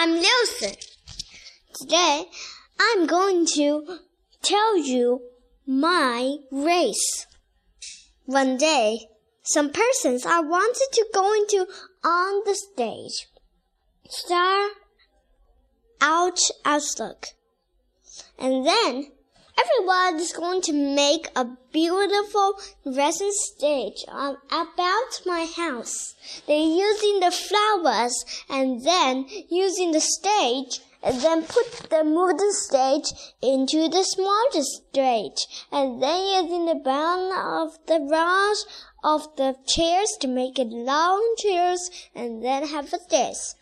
I'm Wilson. Today, I'm going to tell you my race. One day, some persons I wanted to go into on the stage. Star out outlook. And then everyone is going to make a beautiful resin stage on, about my house. They're using the flowers and then using the stage and then put the wooden stage into the smaller stage and then using the bottom of the round of the chairs to make it long chairs and then have this.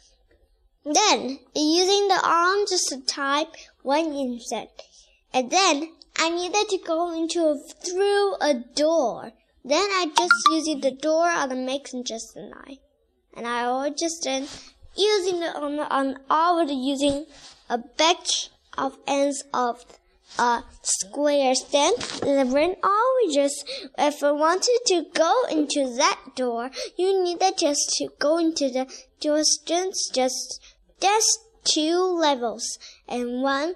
Then, using the arm just to type one insect. And then, I needed to go into a, through a door. Then I just using the door on the making just an eye. And I was just then using the on on all using a batch of ends of a square stem. And then always just if I wanted to go into that door, you needed just to go into the distance just there's two levels and one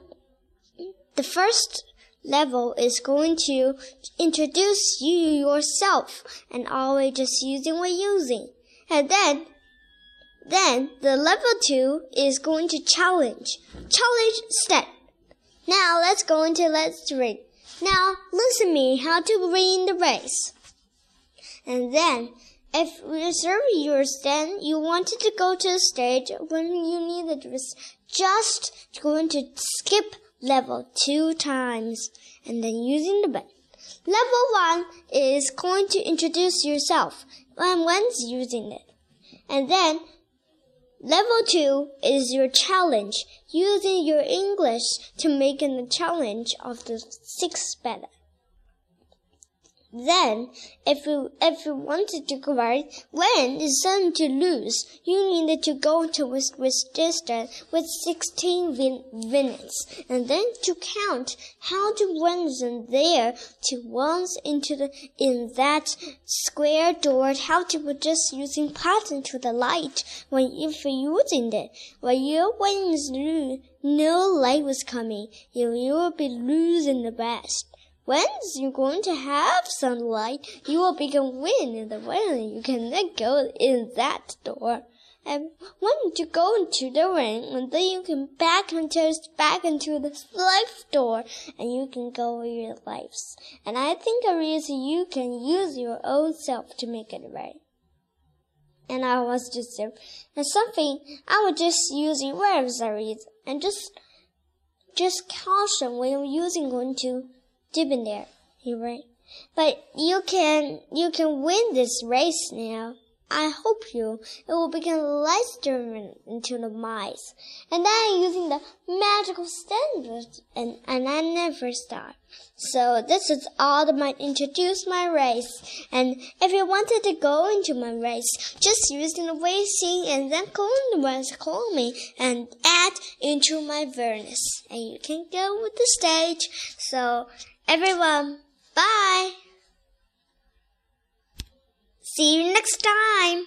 the first level is going to introduce you yourself and always just using what using. And then then the level two is going to challenge. Challenge step. Now let's go into let's read. Now listen me how to win the race. And then if reserve your stand, you wanted to go to the stage when you needed just going to skip level two times and then using the bed. Level one is going to introduce yourself and when's using it. And then level two is your challenge, using your English to make the challenge of the six better. Then, if you if you wanted to correct when is time to lose, you needed to go to with register with 16 win minutes, and then to count how to run them there to once into the in that square door. How to put just using pattern to the light when if you're using it. When your wings lose, no light was coming, you will be losing the best. When's you going to have sunlight, you will become wind in the wind. You can then go in that door. And when you go into the ring, and then you can back and turn back into the life door, and you can go your lives. And I think a reason you can use your own self to make it right. And I was just there. and something I was just using words I read, and just just caution when you're using going to there, he right? But you can you can win this race now. I hope you. It will become less driven into the mice. And then using the magical standards and, and I never stop. So this is all that might introduce my race. And if you wanted to go into my race, just using the racing and then call the ones call me and add into my furnace. And you can go with the stage. So everyone. Bye. See you next time.